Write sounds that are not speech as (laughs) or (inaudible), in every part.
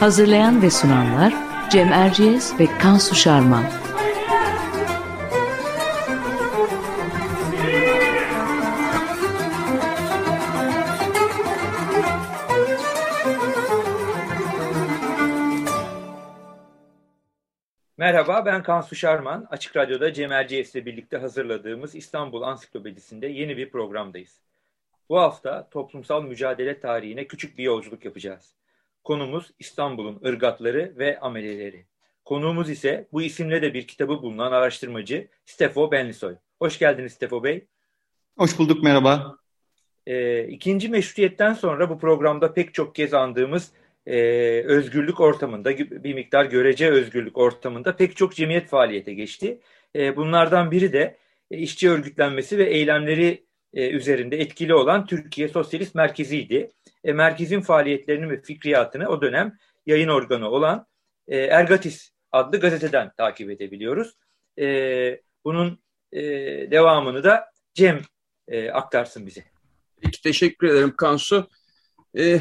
Hazırlayan ve sunanlar Cem Erciyes ve Kansu Şarman. Merhaba ben Kansu Şarman. Açık Radyo'da Cem Erciyes ile birlikte hazırladığımız İstanbul Ansiklopedisi'nde yeni bir programdayız. Bu hafta toplumsal mücadele tarihine küçük bir yolculuk yapacağız. Konumuz İstanbul'un ırgatları ve ameleleri. Konuğumuz ise bu isimle de bir kitabı bulunan araştırmacı Stefo Benlisoy. Hoş geldiniz Stefo Bey. Hoş bulduk, merhaba. Ee, ikinci meşrutiyetten sonra bu programda pek çok kez andığımız e, özgürlük ortamında, bir miktar görece özgürlük ortamında pek çok cemiyet faaliyete geçti. E, bunlardan biri de e, işçi örgütlenmesi ve eylemleri e, üzerinde etkili olan Türkiye Sosyalist Merkezi'ydi. E, merkezin faaliyetlerini ve fikriyatını o dönem yayın organı olan e, Ergatis adlı gazeteden takip edebiliyoruz. E, bunun e, devamını da Cem e, aktarsın bize. Peki teşekkür ederim Kansu. Ee,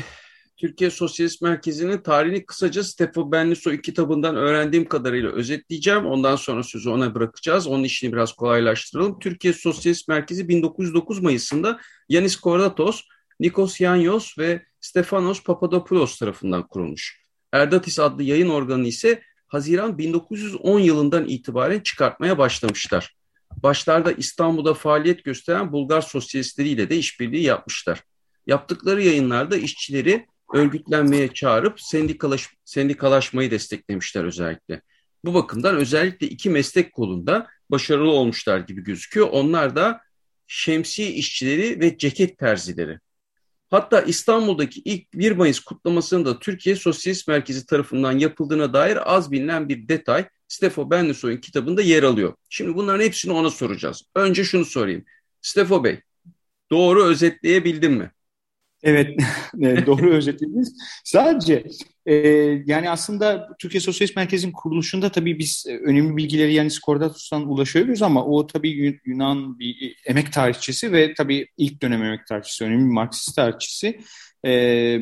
Türkiye Sosyalist Merkezi'nin tarihini kısaca Stefan Benlisoy kitabından öğrendiğim kadarıyla özetleyeceğim. Ondan sonra sözü ona bırakacağız. Onun işini biraz kolaylaştıralım. Türkiye Sosyalist Merkezi 1909 Mayıs'ında Yanis Kordatos, Nikos Yanyos ve Stefanos Papadopoulos tarafından kurulmuş. Erdatis adlı yayın organı ise Haziran 1910 yılından itibaren çıkartmaya başlamışlar. Başlarda İstanbul'da faaliyet gösteren Bulgar sosyalistleriyle de işbirliği yapmışlar. Yaptıkları yayınlarda işçileri örgütlenmeye çağırıp sendikalaş, sendikalaşmayı desteklemişler özellikle. Bu bakımdan özellikle iki meslek kolunda başarılı olmuşlar gibi gözüküyor. Onlar da şemsiye işçileri ve ceket terzileri. Hatta İstanbul'daki ilk 1 Mayıs kutlamasının da Türkiye Sosyalist Merkezi tarafından yapıldığına dair az bilinen bir detay Stefo Benlisoy'un kitabında yer alıyor. Şimdi bunların hepsini ona soracağız. Önce şunu sorayım. Stefo Bey, doğru özetleyebildim mi? (laughs) Evet, doğru (laughs) özetlediniz. Sadece e, yani aslında Türkiye Sosyalist Merkez'in kuruluşunda tabii biz e, önemli bilgileri yani Skordatos'tan ulaşıyoruz ama o tabii Yunan bir emek tarihçisi ve tabii ilk dönem emek tarihçisi, önemli bir Marksist tarihçisi. E,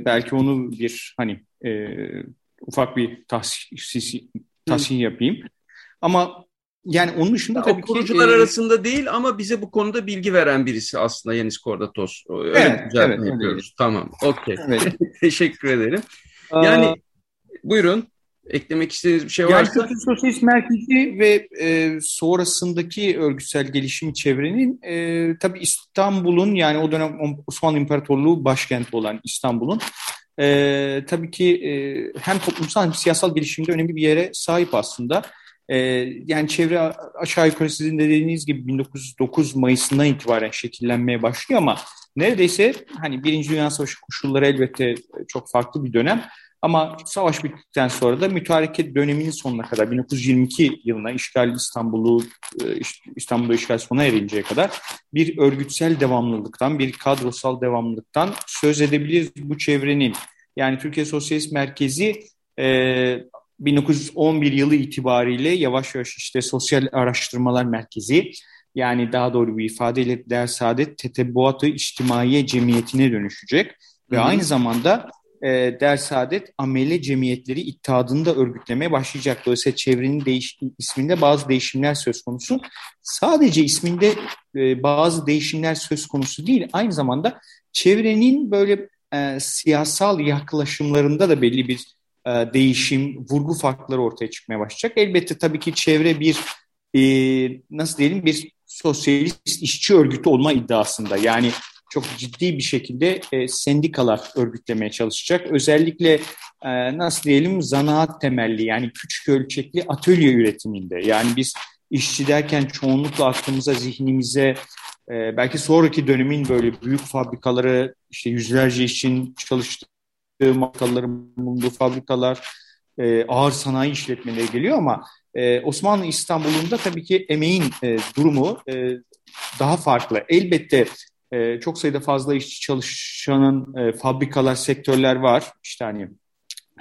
belki onu bir hani e, ufak bir tahsis, tahsin yapayım. Ama yani onun dışında tabii ki... Kurucular e, arasında değil ama bize bu konuda bilgi veren birisi aslında Yanis Kordatos. Öyle evet, evet, yapıyoruz. Evet. Tamam, okey. Evet. (laughs) Teşekkür ederim. Yani Aa, buyurun. Eklemek istediğiniz bir şey varsa. Yani Sosyalist Merkezi ve e, sonrasındaki örgütsel gelişim çevrenin e, tabii İstanbul'un yani o dönem Osmanlı İmparatorluğu başkenti olan İstanbul'un e, tabii ki e, hem toplumsal hem siyasal gelişimde önemli bir yere sahip aslında. E, yani çevre aşağı yukarı sizin de dediğiniz gibi 1909 Mayıs'ından itibaren şekillenmeye başlıyor ama neredeyse hani Birinci Dünya Savaşı koşulları elbette çok farklı bir dönem. Ama savaş bittikten sonra da mütareke döneminin sonuna kadar 1922 yılına işgal İstanbul'u e, İstanbul'da işgal sona erinceye kadar bir örgütsel devamlılıktan, bir kadrosal devamlılıktan söz edebiliriz bu çevrenin. Yani Türkiye Sosyalist Merkezi e, 1911 yılı itibariyle yavaş yavaş işte Sosyal Araştırmalar Merkezi yani daha doğru bir ifadeyle Der Saadet Tetebbuatı İçtimaiye Cemiyeti'ne dönüşecek. Ve Hı-hı. aynı zamanda e, Der Saadet Amele Cemiyetleri İttihadını da örgütlemeye başlayacak. Dolayısıyla çevrenin değiş isminde bazı değişimler söz konusu. Sadece isminde e, bazı değişimler söz konusu değil. Aynı zamanda çevrenin böyle e, siyasal yaklaşımlarında da belli bir değişim, vurgu farkları ortaya çıkmaya başlayacak. Elbette tabii ki çevre bir e, nasıl diyelim bir sosyalist işçi örgütü olma iddiasında. Yani çok ciddi bir şekilde e, sendikalar örgütlemeye çalışacak. Özellikle e, nasıl diyelim zanaat temelli yani küçük ölçekli atölye üretiminde. Yani biz işçi derken çoğunlukla aklımıza, zihnimize e, belki sonraki dönemin böyle büyük fabrikaları, işte yüzlerce işçinin çalıştığı markaların bulunduğu fabrikalar, e, ağır sanayi işletmeleri geliyor ama e, Osmanlı İstanbul'unda tabii ki emeğin e, durumu e, daha farklı. Elbette e, çok sayıda fazla işçi çalışanın e, fabrikalar, sektörler var. İşte hani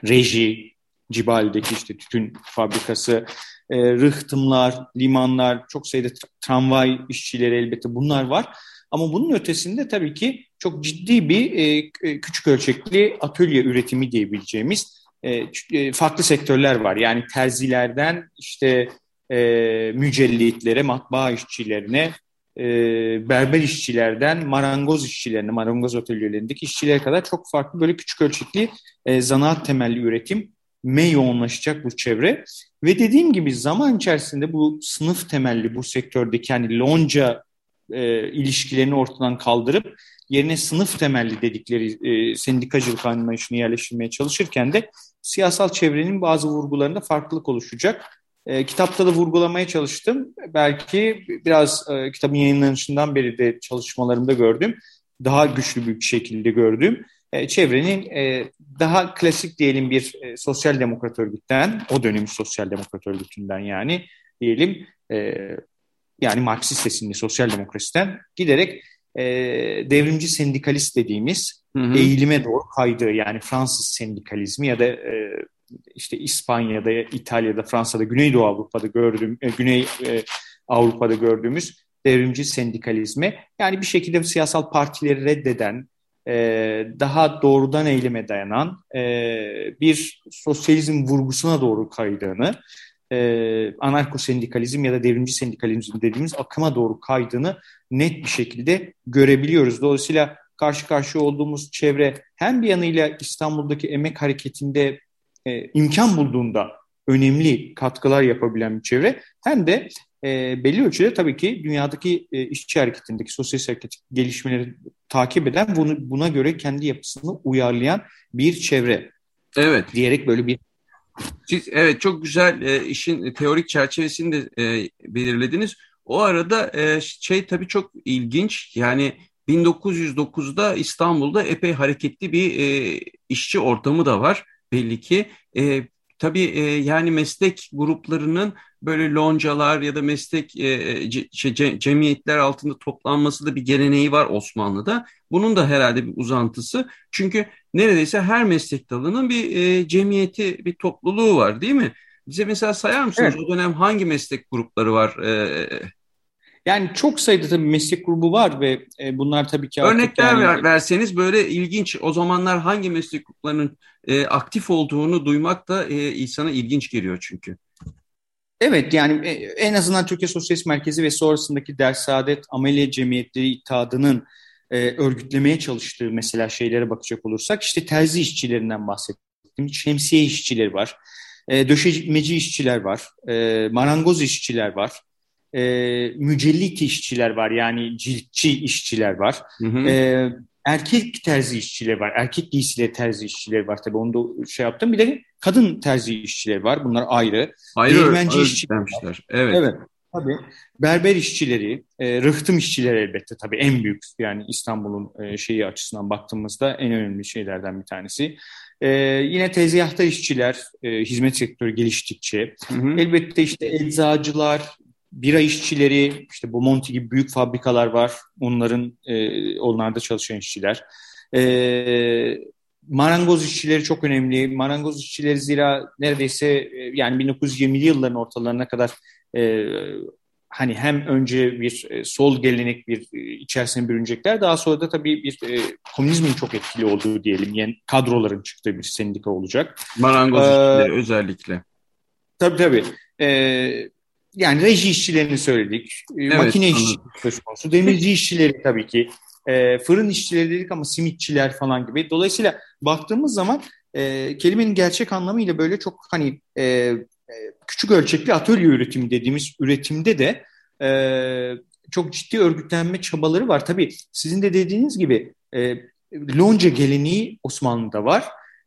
reji, Cibali'deki işte tütün fabrikası, e, rıhtımlar, limanlar, çok sayıda tramvay işçileri elbette bunlar var. Ama bunun ötesinde tabii ki çok ciddi bir e, e küçük ölçekli atölye üretimi diyebileceğimiz e, e, farklı sektörler var. Yani terzilerden işte e, mücellitlere, matbaa işçilerine, e, berber işçilerden marangoz işçilerine, marangoz atölyelerindeki işçilere kadar çok farklı böyle küçük ölçekli e, zanaat temelli üretim me yoğunlaşacak bu çevre. Ve dediğim gibi zaman içerisinde bu sınıf temelli bu sektördeki hani lonca e, ilişkilerini ortadan kaldırıp yerine sınıf temelli dedikleri e, sendikacılık anlayışını yerleştirmeye çalışırken de siyasal çevrenin bazı vurgularında farklılık oluşacak. E, kitapta da vurgulamaya çalıştım. Belki biraz e, kitabın yayınlanışından beri de çalışmalarımda gördüm. Daha güçlü bir şekilde gördüm. E, çevrenin e, daha klasik diyelim bir e, sosyal demokrat örgütten, o dönemin sosyal demokrat örgütünden yani diyelim e, yani Marksist esinli sosyal demokrasiden giderek e, devrimci sendikalist dediğimiz hı hı. eğilime doğru kaydığı yani Fransız sendikalizmi ya da e, işte İspanya'da, İtalya'da, Fransa'da, Güneydoğu Avrupa'da gördüğüm, e, Güney e, Avrupa'da gördüğümüz devrimci sendikalizme yani bir şekilde siyasal partileri reddeden, e, daha doğrudan eyleme dayanan e, bir sosyalizm vurgusuna doğru kaydığını, e, anarko sendikalizm ya da devrimci sendikalizm dediğimiz akıma doğru kaydığını net bir şekilde görebiliyoruz. Dolayısıyla karşı karşıya olduğumuz çevre hem bir yanıyla İstanbul'daki emek hareketinde e, imkan bulduğunda önemli katkılar yapabilen bir çevre hem de e, belli ölçüde tabii ki dünyadaki e, işçi hareketindeki sosyal hareket gelişmeleri takip eden bunu, buna göre kendi yapısını uyarlayan bir çevre. Evet. Diyerek böyle bir siz, evet çok güzel e, işin teorik çerçevesini de e, belirlediniz. O arada e, şey tabii çok ilginç yani 1909'da İstanbul'da epey hareketli bir e, işçi ortamı da var belli ki. E, tabii e, yani meslek gruplarının böyle loncalar ya da meslek e, ce, ce, cemiyetler altında toplanması da bir geleneği var Osmanlı'da. Bunun da herhalde bir uzantısı. Çünkü neredeyse her meslek dalının bir e, cemiyeti, bir topluluğu var değil mi? Bize mesela sayar mısınız evet. o dönem hangi meslek grupları var? E, yani çok sayıda tabii meslek grubu var ve e, bunlar tabii ki... Örnekler yani... ver, verseniz böyle ilginç o zamanlar hangi meslek gruplarının e, aktif olduğunu duymak da e, insana ilginç geliyor çünkü. Evet yani e, en azından Türkiye Sosyalist Merkezi ve sonrasındaki Dersaadet Ameliye Cemiyetleri İttihadı'nın e, örgütlemeye çalıştığı mesela şeylere bakacak olursak işte terzi işçilerinden bahsettim. Şemsiye işçileri var. E, döşemeci işçiler var. E, marangoz işçiler var. E, mücellit işçiler var yani ciltçi işçiler var. Hı hı. E, erkek terzi işçileri var. Erkek giysileri terzi işçileri var tabii onu da şey yaptım. Bir de kadın terzi işçileri var. Bunlar ayrı. Ayrı Değirmenci işçiler. Evet. Evet. Tabii. Berber işçileri, e, rıhtım işçileri elbette tabii en büyük yani İstanbul'un e, şeyi açısından baktığımızda en önemli şeylerden bir tanesi. E, yine tezgahta işçiler, e, hizmet sektörü geliştikçe. Hı hı. Elbette işte eczacılar, bira işçileri, işte bu Monti gibi büyük fabrikalar var. Onların, e, onlarda çalışan işçiler. E, marangoz işçileri çok önemli. Marangoz işçileri zira neredeyse e, yani 1920'li yılların ortalarına kadar e, hani hem önce bir e, sol gelenek bir e, içerisine bürünecekler. Daha sonra da tabii bir e, komünizmin çok etkili olduğu diyelim. Yani kadroların çıktığı bir sendika olacak. Marangoz ee, özellikle. Tabii tabii. Ee, yani reji işçilerini söyledik. Ee, evet, makine işçileri söz konusu. Demirci işçileri tabii ki. E, fırın işçileri dedik ama simitçiler falan gibi. Dolayısıyla baktığımız zaman e, kelimenin gerçek anlamıyla böyle çok hani e, e, küçük ölçekli atölye üretimi dediğimiz üretimde de e, çok ciddi örgütlenme çabaları var. Tabii sizin de dediğiniz gibi e, lonca geleneği Osmanlı'da var.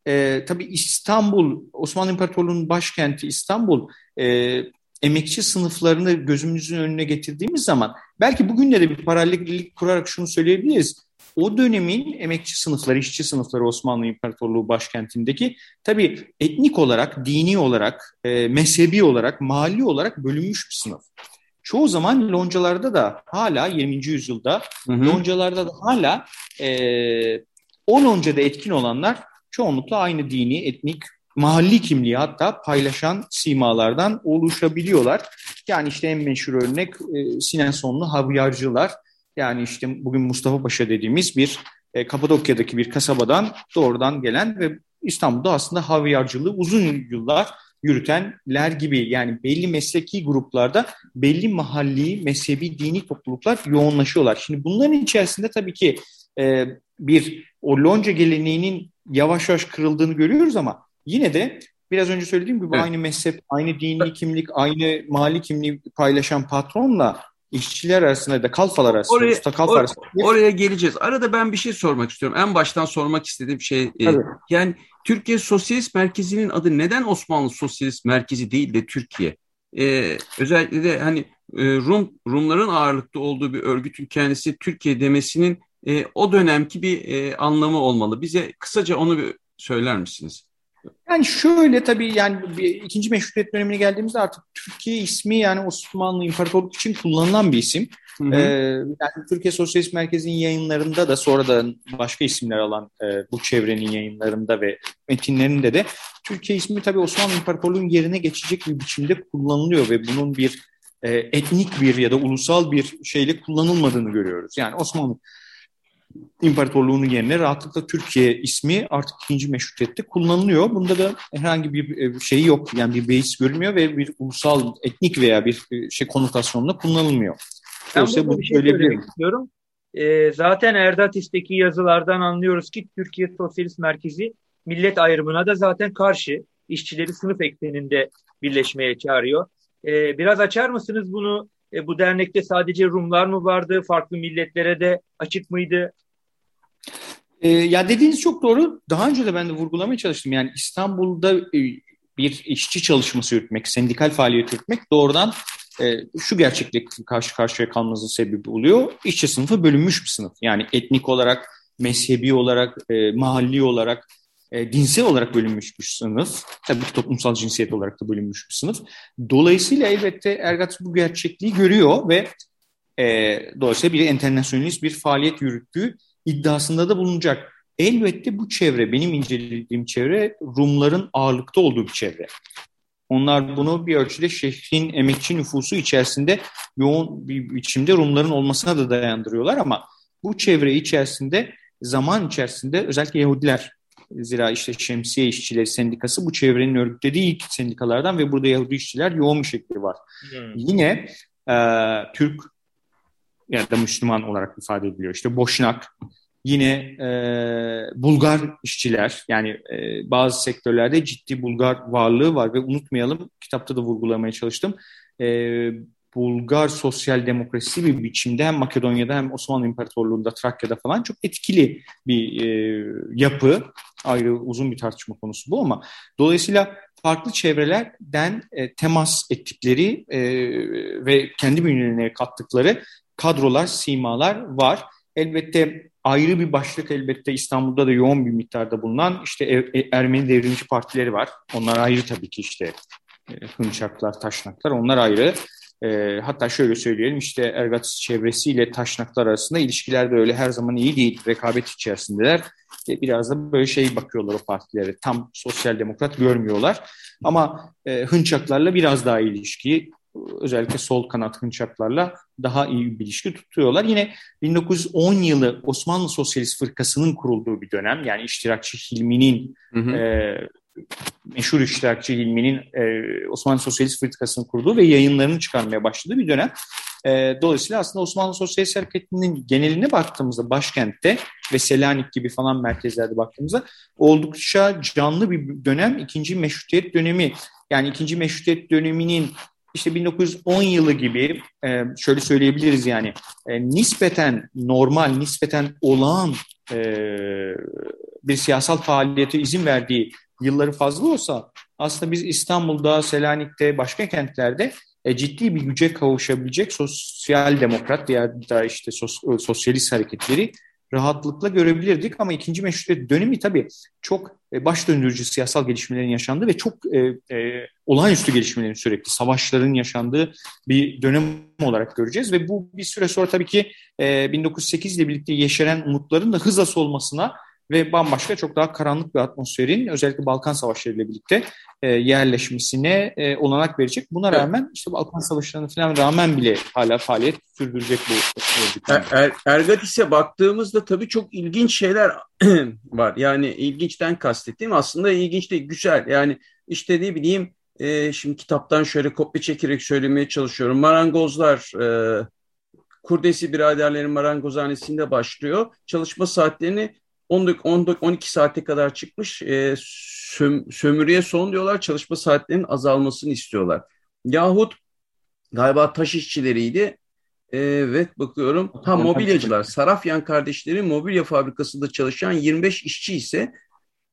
E, tabii İstanbul, Osmanlı İmparatorluğu'nun başkenti İstanbul e, emekçi sınıflarını gözümüzün önüne getirdiğimiz zaman belki bugünlere bir paralellik kurarak şunu söyleyebiliriz. O dönemin emekçi sınıfları, işçi sınıfları Osmanlı İmparatorluğu başkentindeki tabii etnik olarak, dini olarak, e, mezhebi olarak, mali olarak bölünmüş bir sınıf. Çoğu zaman loncalarda da hala 20. yüzyılda hı hı. loncalarda da hala e, o loncada etkin olanlar çoğunlukla aynı dini, etnik, mahalli kimliği hatta paylaşan simalardan oluşabiliyorlar. Yani işte en meşhur örnek e, Sinan Sonlu Havyarcılar. Yani işte bugün Mustafa Paşa dediğimiz bir e, Kapadokya'daki bir kasabadan doğrudan gelen ve İstanbul'da aslında havyarcılığı uzun yıllar yürütenler gibi yani belli mesleki gruplarda belli mahalli, mezhebi, dini topluluklar yoğunlaşıyorlar. Şimdi bunların içerisinde tabii ki e, bir o lonca geleneğinin yavaş yavaş kırıldığını görüyoruz ama yine de biraz önce söylediğim gibi evet. aynı mezhep, aynı dini kimlik, aynı mali kimliği paylaşan patronla işçiler arasında da kalfalar arasında, oraya, usta kalfa or, arasında. Oraya geleceğiz. Arada ben bir şey sormak istiyorum. En baştan sormak istediğim şey e, yani Türkiye Sosyalist Merkezi'nin adı neden Osmanlı Sosyalist Merkezi değil de Türkiye? E, özellikle de hani e, Rum Rumların ağırlıkta olduğu bir örgütün kendisi Türkiye demesinin e, o dönemki bir e, anlamı olmalı. Bize kısaca onu bir söyler misiniz? Yani şöyle tabii yani bir, ikinci meşrutiyet dönemine geldiğimizde artık Türkiye ismi yani Osmanlı İmparatorluk için kullanılan bir isim. Hı hı. Ee, yani Türkiye Sosyalist Merkezi'nin yayınlarında da sonradan başka isimler alan e, bu çevrenin yayınlarında ve metinlerinde de Türkiye ismi tabii Osmanlı İmparatorluğu'nun yerine geçecek bir biçimde kullanılıyor ve bunun bir e, etnik bir ya da ulusal bir şeyle kullanılmadığını görüyoruz. Yani Osmanlı İmparatorluğu'nun yerine rahatlıkla Türkiye ismi artık ikinci meşrutiyette kullanılıyor. Bunda da herhangi bir e, şey yok. Yani bir beis görülmüyor ve bir ulusal, etnik veya bir e, şey konotasyonla kullanılmıyor. Ben Dolayısıyla bunu bir şey söyleyebilirim. istiyorum. E, zaten Erdatis'teki yazılardan anlıyoruz ki Türkiye Sosyalist Merkezi millet ayrımına da zaten karşı. işçileri sınıf ekseninde birleşmeye çağırıyor. E, biraz açar mısınız bunu? E, bu dernekte sadece Rumlar mı vardı? Farklı milletlere de açık mıydı? E, ya dediğiniz çok doğru. Daha önce de ben de vurgulamaya çalıştım. Yani İstanbul'da e, bir işçi çalışması yürütmek, sendikal faaliyet yürütmek doğrudan e, şu gerçeklik karşı karşıya kalmanızın sebebi oluyor. İşçi sınıfı bölünmüş bir sınıf. Yani etnik olarak, mezhebi olarak, e, mahalli olarak, e, dinsel olarak bölünmüş bir sınıf. Tabii ki toplumsal cinsiyet olarak da bölünmüş bir sınıf. Dolayısıyla elbette Ergat bu gerçekliği görüyor ve e, dolayısıyla bir internasyonalist bir faaliyet yürüttüğü iddiasında da bulunacak. Elbette bu çevre, benim incelediğim çevre Rumların ağırlıkta olduğu bir çevre. Onlar bunu bir ölçüde şehrin emekçi nüfusu içerisinde yoğun bir biçimde Rumların olmasına da dayandırıyorlar ama bu çevre içerisinde zaman içerisinde özellikle Yahudiler Zira işte Şemsiye İşçileri Sendikası bu çevrenin örgütlediği ilk sendikalardan ve burada Yahudi işçiler yoğun bir şekilde var. Hmm. Yine e, Türk ya da Müslüman olarak ifade ediliyor. İşte Boşnak, yine e, Bulgar işçiler yani e, bazı sektörlerde ciddi Bulgar varlığı var ve unutmayalım kitapta da vurgulamaya çalıştım. E, Bulgar sosyal demokrasi bir biçimde hem Makedonya'da hem Osmanlı İmparatorluğu'nda Trakya'da falan çok etkili bir e, yapı. Ayrı uzun bir tartışma konusu bu ama dolayısıyla farklı çevrelerden e, temas ettikleri e, ve kendi bünyelerine kattıkları kadrolar, simalar var. Elbette ayrı bir başlık elbette İstanbul'da da yoğun bir miktarda bulunan işte e, Ermeni devrimci partileri var. Onlar ayrı tabii ki işte e, Hınçaklar, Taşnaklar onlar ayrı. E, hatta şöyle söyleyelim işte Ergatis çevresiyle Taşnaklar arasında ilişkiler de öyle her zaman iyi değil. Rekabet içerisindeler. E, biraz da böyle şey bakıyorlar o partilere. Tam sosyal demokrat görmüyorlar. Ama e, Hınçaklarla biraz daha ilişki özellikle sol kanat hınçaklarla daha iyi bir ilişki tutuyorlar. Yine 1910 yılı Osmanlı Sosyalist Fırkası'nın kurulduğu bir dönem. Yani iştirakçı Hilmi'nin hı hı. E, meşhur iştirakçı Hilmi'nin e, Osmanlı Sosyalist Fırkası'nı kurduğu ve yayınlarını çıkarmaya başladığı bir dönem. E, dolayısıyla aslında Osmanlı Sosyalist Hareketi'nin geneline baktığımızda başkentte ve Selanik gibi falan merkezlerde baktığımızda oldukça canlı bir dönem. ikinci meşrutiyet dönemi yani ikinci meşrutiyet döneminin işte 1910 yılı gibi e, şöyle söyleyebiliriz yani e, nispeten normal, nispeten olağan e, bir siyasal faaliyete izin verdiği yılları fazla olsa aslında biz İstanbul'da, Selanik'te, başka kentlerde e, ciddi bir güce kavuşabilecek sosyal demokrat ya da işte sos, sosyalist hareketleri rahatlıkla görebilirdik. Ama ikinci meşrutiyet dönemi tabii çok e, baş döndürücü siyasal gelişmelerin yaşandığı ve çok e, e, olağanüstü gelişmelerin sürekli savaşların yaşandığı bir dönem olarak göreceğiz. Ve bu bir süre sonra tabii ki e, 1908 ile birlikte yeşeren umutların da hızla solmasına ve bambaşka çok daha karanlık bir atmosferin özellikle Balkan Savaşları ile birlikte e, yerleşmesine e, olanak verecek. Buna rağmen işte Balkan Savaşları'na falan rağmen bile hala faaliyet sürdürecek bu örgüt. Er, er, Ergatis'e baktığımızda tabii çok ilginç şeyler (clears throat) var. Yani ilginçten kastettiğim aslında ilginç değil, güzel. Yani işte ne bileyim e, şimdi kitaptan şöyle kopya çekerek söylemeye çalışıyorum. Marangozlar e, Kurdesi biraderlerin marangozhanesinde başlıyor. Çalışma saatlerini 12 saate kadar çıkmış e, söm, sömürüye son diyorlar çalışma saatlerinin azalmasını istiyorlar. Yahut galiba taş işçileriydi. Evet bakıyorum. Ha mobilyacılar. Sarafyan kardeşleri mobilya fabrikasında çalışan 25 işçi ise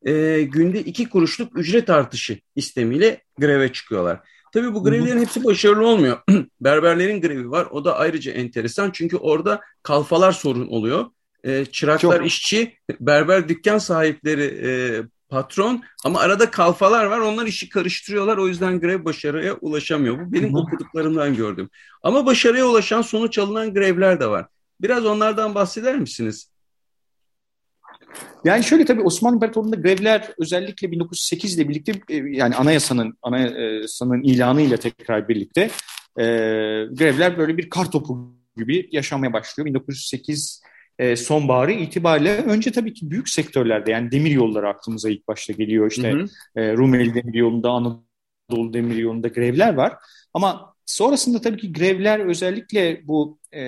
e, günde iki kuruşluk ücret artışı istemiyle greve çıkıyorlar. Tabii bu grevlerin hepsi başarılı olmuyor. (clears throat) Berberlerin grevi var. O da ayrıca enteresan. Çünkü orada kalfalar sorun oluyor. E, çıraklar Çok... işçi, berber dükkan sahipleri e, patron ama arada kalfalar var. Onlar işi karıştırıyorlar. O yüzden grev başarıya ulaşamıyor. Bu benim okuduklarımdan gördüm. Ama başarıya ulaşan sonuç alınan grevler de var. Biraz onlardan bahseder misiniz? Yani şöyle tabii Osmanlı İmparatorluğu'nda grevler özellikle 1908 ile birlikte e, yani anayasanın anayasanın ilanıyla tekrar birlikte e, grevler böyle bir kar topu gibi yaşamaya başlıyor. 1908 e, sonbaharı itibariyle önce tabii ki büyük sektörlerde yani demir yolları aklımıza ilk başta geliyor. İşte hı hı. E, Rumeli Demir Yolu'nda, Anadolu Demir Yolu'nda grevler var. Ama sonrasında tabii ki grevler özellikle bu e,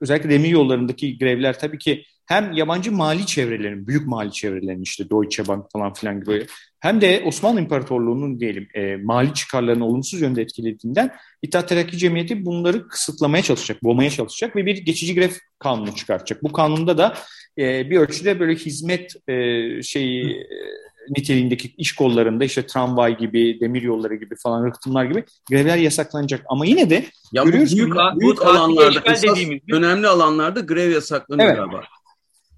özellikle demir yollarındaki grevler tabii ki hem yabancı mali çevrelerin, büyük mali çevrelerin işte Deutsche Bank falan filan gibi hem de Osmanlı İmparatorluğu'nun diyelim e, mali çıkarlarını olumsuz yönde etkilediğinden İttihat Terakki Cemiyeti bunları kısıtlamaya çalışacak, boğmaya çalışacak ve bir geçici grev kanunu çıkartacak. Bu kanunda da e, bir ölçüde böyle hizmet e, şeyi e, niteliğindeki iş kollarında işte tramvay gibi, demir yolları gibi falan rıhtımlar gibi grevler yasaklanacak. Ama yine de ya görüyoruz büyük, büyük, büyük alanlarda, esas önemli alanlarda grev yasaklanıyor evet. galiba.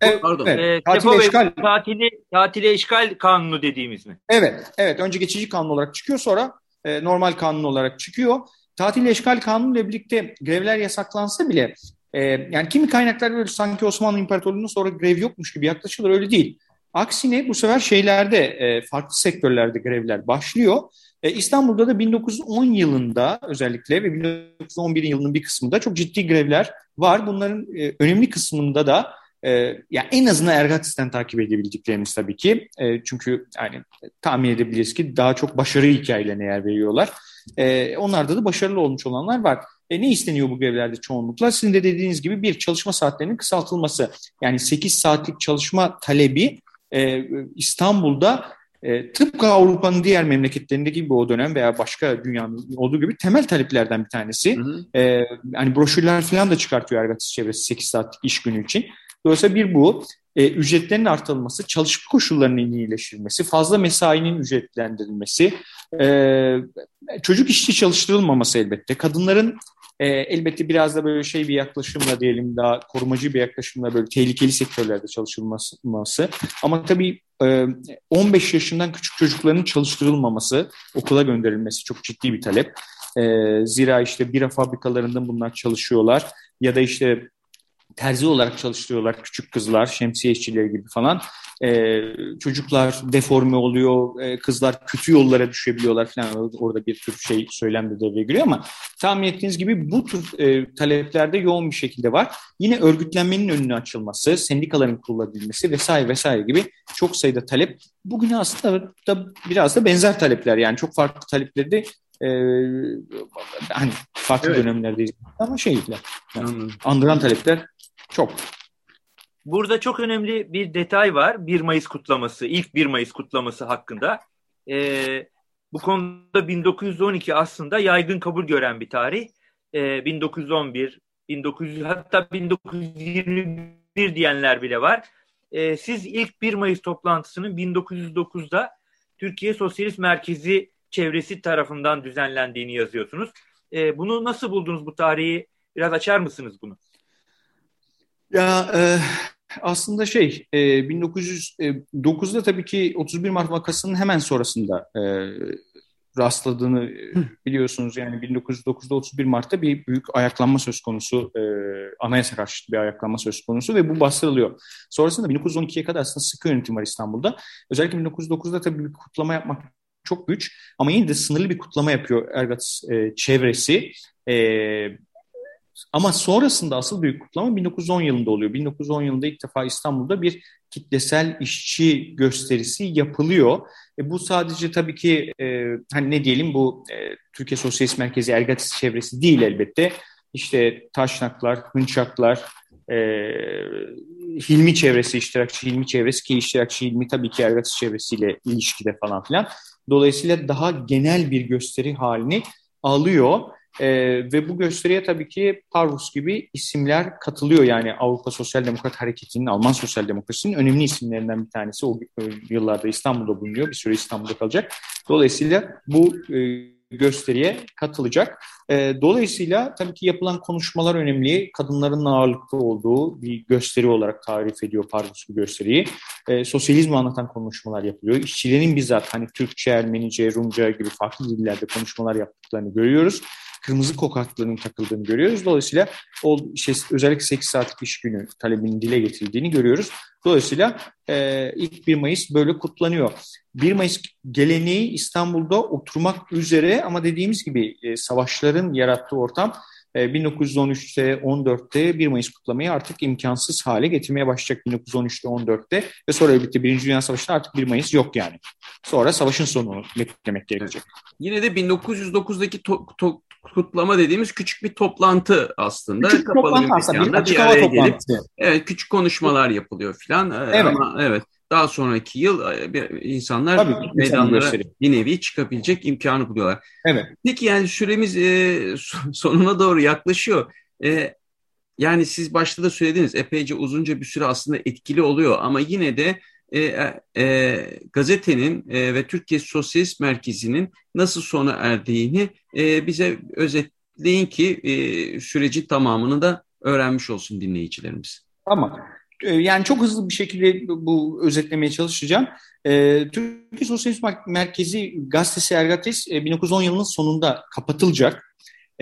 Evet, Pardon. Evet. Ee, tatil işgal. Tatili, tatile işgal kanunu dediğimiz mi? Evet, evet. Önce geçici kanun olarak çıkıyor sonra e, normal kanun olarak çıkıyor. Tatil işgal kanunu ile birlikte grevler yasaklansa bile e, yani kimi kaynaklar böyle sanki Osmanlı İmparatorluğu'nun sonra grev yokmuş gibi yaklaşılır öyle değil. Aksine bu sefer şeylerde e, farklı sektörlerde grevler başlıyor. E, İstanbul'da da 1910 yılında özellikle ve 1911 yılının bir kısmında çok ciddi grevler var. Bunların e, önemli kısmında da e, ya en azından Ergatis'ten takip edebildiklerimiz tabii ki. Çünkü yani tahmin edebiliriz ki daha çok başarı hikayelerine yer veriyorlar. E, onlarda da başarılı olmuş olanlar var. E, ne isteniyor bu grevlerde çoğunlukla? Sizin de dediğiniz gibi bir çalışma saatlerinin kısaltılması. Yani 8 saatlik çalışma talebi e, İstanbul'da e, tıpkı Avrupa'nın diğer memleketlerindeki gibi o dönem veya başka dünyanın olduğu gibi temel taleplerden bir tanesi. Hı hı. E, hani broşürler falan da çıkartıyor Ergatis çevresi 8 saatlik iş günü için. Dolayısıyla bir bu, e, ücretlerin artırılması, çalışma koşullarının iyileştirilmesi, fazla mesainin ücretlendirilmesi, e, çocuk işçi çalıştırılmaması elbette. Kadınların e, elbette biraz da böyle şey bir yaklaşımla diyelim daha korumacı bir yaklaşımla böyle tehlikeli sektörlerde çalışılması. Ama tabii e, 15 yaşından küçük çocukların çalıştırılmaması, okula gönderilmesi çok ciddi bir talep. E, zira işte bira fabrikalarında bunlar çalışıyorlar ya da işte terzi olarak çalıştırıyorlar küçük kızlar, şemsiye işçileri gibi falan. Ee, çocuklar deforme oluyor, e, kızlar kötü yollara düşebiliyorlar falan. Orada bir tür şey söylemde devreye giriyor ama tahmin ettiğiniz gibi bu tür e, taleplerde yoğun bir şekilde var. Yine örgütlenmenin önüne açılması, sendikaların kurulabilmesi vesaire vesaire gibi çok sayıda talep. Bugün aslında da biraz da benzer talepler yani çok farklı talepleri de e, hani farklı evet. dönemlerdeyiz ama şeyler. Yani, andıran talepler çok. Burada çok önemli bir detay var. 1 Mayıs kutlaması, ilk 1 Mayıs kutlaması hakkında. Ee, bu konuda 1912 aslında yaygın kabul gören bir tarih. Ee, 1911, 1900 hatta 1921 diyenler bile var. Ee, siz ilk 1 Mayıs toplantısının 1909'da Türkiye Sosyalist Merkezi çevresi tarafından düzenlendiğini yazıyorsunuz. E, bunu nasıl buldunuz bu tarihi? Biraz açar mısınız bunu? Ya e, aslında şey e, 1909'da tabii ki 31 Mart vakasının hemen sonrasında e, rastladığını biliyorsunuz. Yani 1909'da 31 Mart'ta bir büyük ayaklanma söz konusu, e, anayasa karşıtı bir ayaklanma söz konusu ve bu bastırılıyor. Sonrasında 1912'ye kadar aslında sıkı yönetim var İstanbul'da. Özellikle 1909'da tabii bir kutlama yapmak çok güç ama yine de sınırlı bir kutlama yapıyor Ergat e, çevresi. E, ama sonrasında asıl büyük kutlama 1910 yılında oluyor. 1910 yılında ilk defa İstanbul'da bir kitlesel işçi gösterisi yapılıyor. E, bu sadece tabii ki e, hani ne diyelim bu e, Türkiye Sosyalist Merkezi Ergatis çevresi değil elbette. İşte Taşnaklar, Hınçaklar, e, Hilmi çevresi, iştirakçı Hilmi çevresi ki iştirakçı Hilmi tabii ki Ergatis çevresiyle ilişkide falan filan. Dolayısıyla daha genel bir gösteri halini alıyor. E, ve bu gösteriye tabii ki Parvus gibi isimler katılıyor. Yani Avrupa Sosyal Demokrat Hareketi'nin, Alman Sosyal Demokrasi'nin önemli isimlerinden bir tanesi. O yıllarda İstanbul'da bulunuyor. Bir süre İstanbul'da kalacak. Dolayısıyla bu e, gösteriye katılacak. E, dolayısıyla tabii ki yapılan konuşmalar önemli. Kadınların ağırlıklı olduğu bir gösteri olarak tarif ediyor Parvus bu gösteriyi. E, sosyalizmi anlatan konuşmalar yapılıyor. İşçilerin bizzat hani Türkçe, Ermenice, Rumca gibi farklı dillerde konuşmalar yaptıklarını görüyoruz kırmızı kokaklarının takıldığını görüyoruz. Dolayısıyla o şey, özellikle 8 saatlik iş günü talebinin dile getirildiğini görüyoruz. Dolayısıyla e, ilk 1 Mayıs böyle kutlanıyor. 1 Mayıs geleneği İstanbul'da oturmak üzere ama dediğimiz gibi e, savaşların yarattığı ortam 1913'te e, 14'te 1 Mayıs kutlamayı artık imkansız hale getirmeye başlayacak 1913'te 14'te ve sonra elbette Birinci Dünya Savaşı'nda artık 1 Mayıs yok yani. Sonra savaşın sonunu beklemek gerekecek. Yine de 1909'daki to, to, kutlama dediğimiz küçük bir toplantı aslında. Küçük Kapalı toplantı bir aslında bir açık hava toplantısı. Gelip, evet küçük konuşmalar yapılıyor filan. Ee, evet. Ama evet daha sonraki yıl e, insanlar Tabii, meydanlara bir nevi çıkabilecek imkanı buluyorlar. Evet. Peki yani süremiz e, sonuna doğru yaklaşıyor. E, yani siz başta da söylediniz epeyce uzunca bir süre aslında etkili oluyor ama yine de e, e, e, gazetenin e, ve Türkiye Sosyalist Merkezi'nin nasıl sona erdiğini e, bize özetleyin ki e, sürecin tamamını da öğrenmiş olsun dinleyicilerimiz. Tamam. E, yani çok hızlı bir şekilde bu özetlemeye çalışacağım. E, Türkiye Sosyalist Merkezi gazetesi Ergates e, 1910 yılının sonunda kapatılacak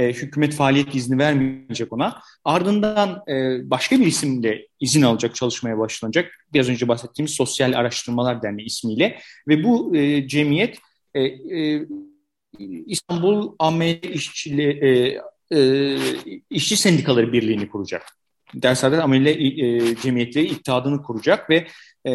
e, hükümet faaliyet izni vermeyecek ona. Ardından e, başka bir isimle izin alacak, çalışmaya başlanacak. Biraz önce bahsettiğimiz Sosyal Araştırmalar Derneği ismiyle. Ve bu e, cemiyet e, e, İstanbul Amel İşçili, e, e, İşçi Sendikaları Birliği'ni kuracak. Dershane Amele e, Cemiyetleri İttihadını kuracak ve e,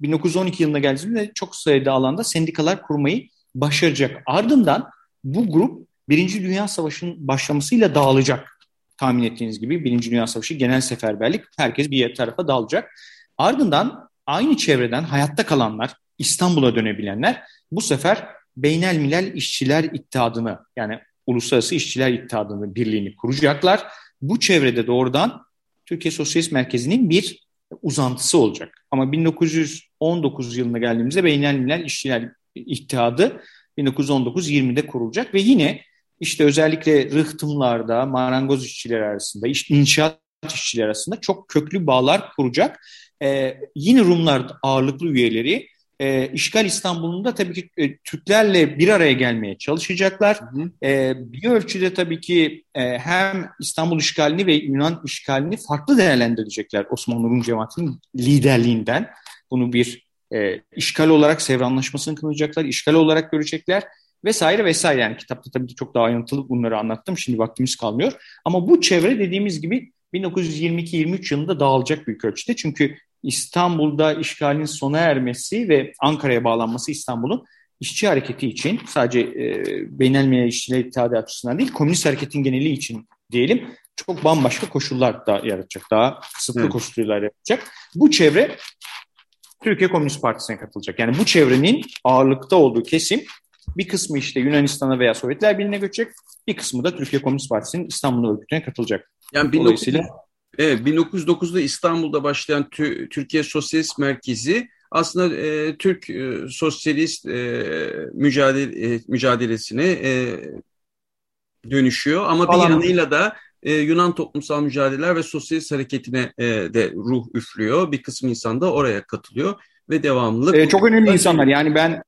1912 yılına geldiğimizde çok sayıda alanda sendikalar kurmayı başaracak. Ardından bu grup Birinci Dünya Savaşı'nın başlamasıyla dağılacak. Tahmin ettiğiniz gibi Birinci Dünya Savaşı genel seferberlik herkes bir tarafa dağılacak. Ardından aynı çevreden hayatta kalanlar, İstanbul'a dönebilenler bu sefer Beynel Milel İşçiler İttihadını yani Uluslararası İşçiler İttihadını birliğini kuracaklar. Bu çevrede doğrudan Türkiye Sosyalist Merkezi'nin bir uzantısı olacak. Ama 1919 yılına geldiğimizde Beynel Milel İşçiler İttihadı 1919-20'de kurulacak ve yine işte özellikle rıhtımlarda, marangoz işçiler arasında, işte inşaat işçiler arasında çok köklü bağlar kuracak. Ee, yine Rumlar ağırlıklı üyeleri e, işgal İstanbul'unda tabii ki e, Türklerle bir araya gelmeye çalışacaklar. Hı hı. E, bir ölçüde tabii ki e, hem İstanbul işgalini ve Yunan işgalini farklı değerlendirecekler Osmanlı Rum cemaatinin liderliğinden. Bunu bir e, işgal olarak Sevr Anlaşması'nı kılacaklar, işgal olarak görecekler vesaire vesaire. Yani kitapta tabii çok daha ayrıntılı bunları anlattım. Şimdi vaktimiz kalmıyor. Ama bu çevre dediğimiz gibi 1922-23 yılında dağılacak büyük ölçüde. Çünkü İstanbul'da işgalin sona ermesi ve Ankara'ya bağlanması İstanbul'un işçi hareketi için sadece e, Beynelmiye İşçiler İttihadı açısından değil, komünist hareketin geneli için diyelim çok bambaşka koşullar da yaratacak. Daha kısıtlı evet. koşullar yaratacak. Bu çevre Türkiye Komünist Partisi'ne katılacak. Yani bu çevrenin ağırlıkta olduğu kesim bir kısmı işte Yunanistan'a veya Sovyetler Birliği'ne göçecek. Bir kısmı da Türkiye Komünist Partisi'nin İstanbul örgütüne katılacak. Yani Dolayısıyla Evet, 1909'da İstanbul'da başlayan Türkiye Sosyalist Merkezi aslında e, Türk e, sosyalist e, mücadele, e, mücadelesine e, dönüşüyor. Ama Falan. bir yanıyla da e, Yunan toplumsal mücadeleler ve sosyalist hareketine e, de ruh üflüyor. Bir kısım insan da oraya katılıyor ve devamlılık. E, çok önemli insanlar. Yani ben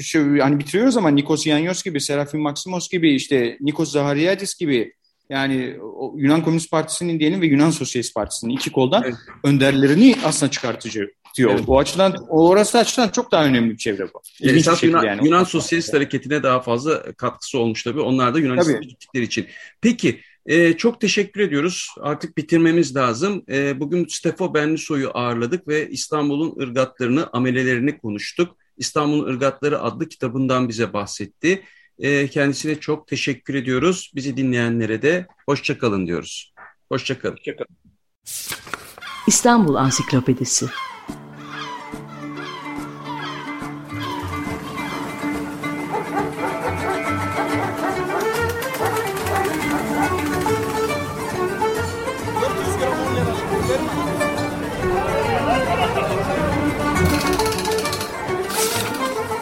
şu, hani bitiriyoruz ama Nikos Yanyos gibi, Serafim Maximos gibi, işte Nikos Zahariadis gibi yani Yunan Komünist Partisi'nin diyelim ve Yunan Sosyalist Partisi'nin iki koldan evet. önderlerini aslında çıkartıcı diyor. Evet. O açıdan orası açıdan çok daha önemli bir çevre bu. Evet, bir Yunan, yani. Yunan Sosyalist Hareketi'ne daha fazla katkısı olmuş tabii. Onlar da Yunanistan'a gittikleri için. Peki e, çok teşekkür ediyoruz. Artık bitirmemiz lazım. E, bugün Stefo Benlisoy'u ağırladık ve İstanbul'un ırgatlarını, amelelerini konuştuk. İstanbul'un Irgatları adlı kitabından bize bahsetti. E, kendisine çok teşekkür ediyoruz. Bizi dinleyenlere de hoşçakalın diyoruz. Hoşçakalın. Hoşçakalın. İstanbul Ansiklopedisi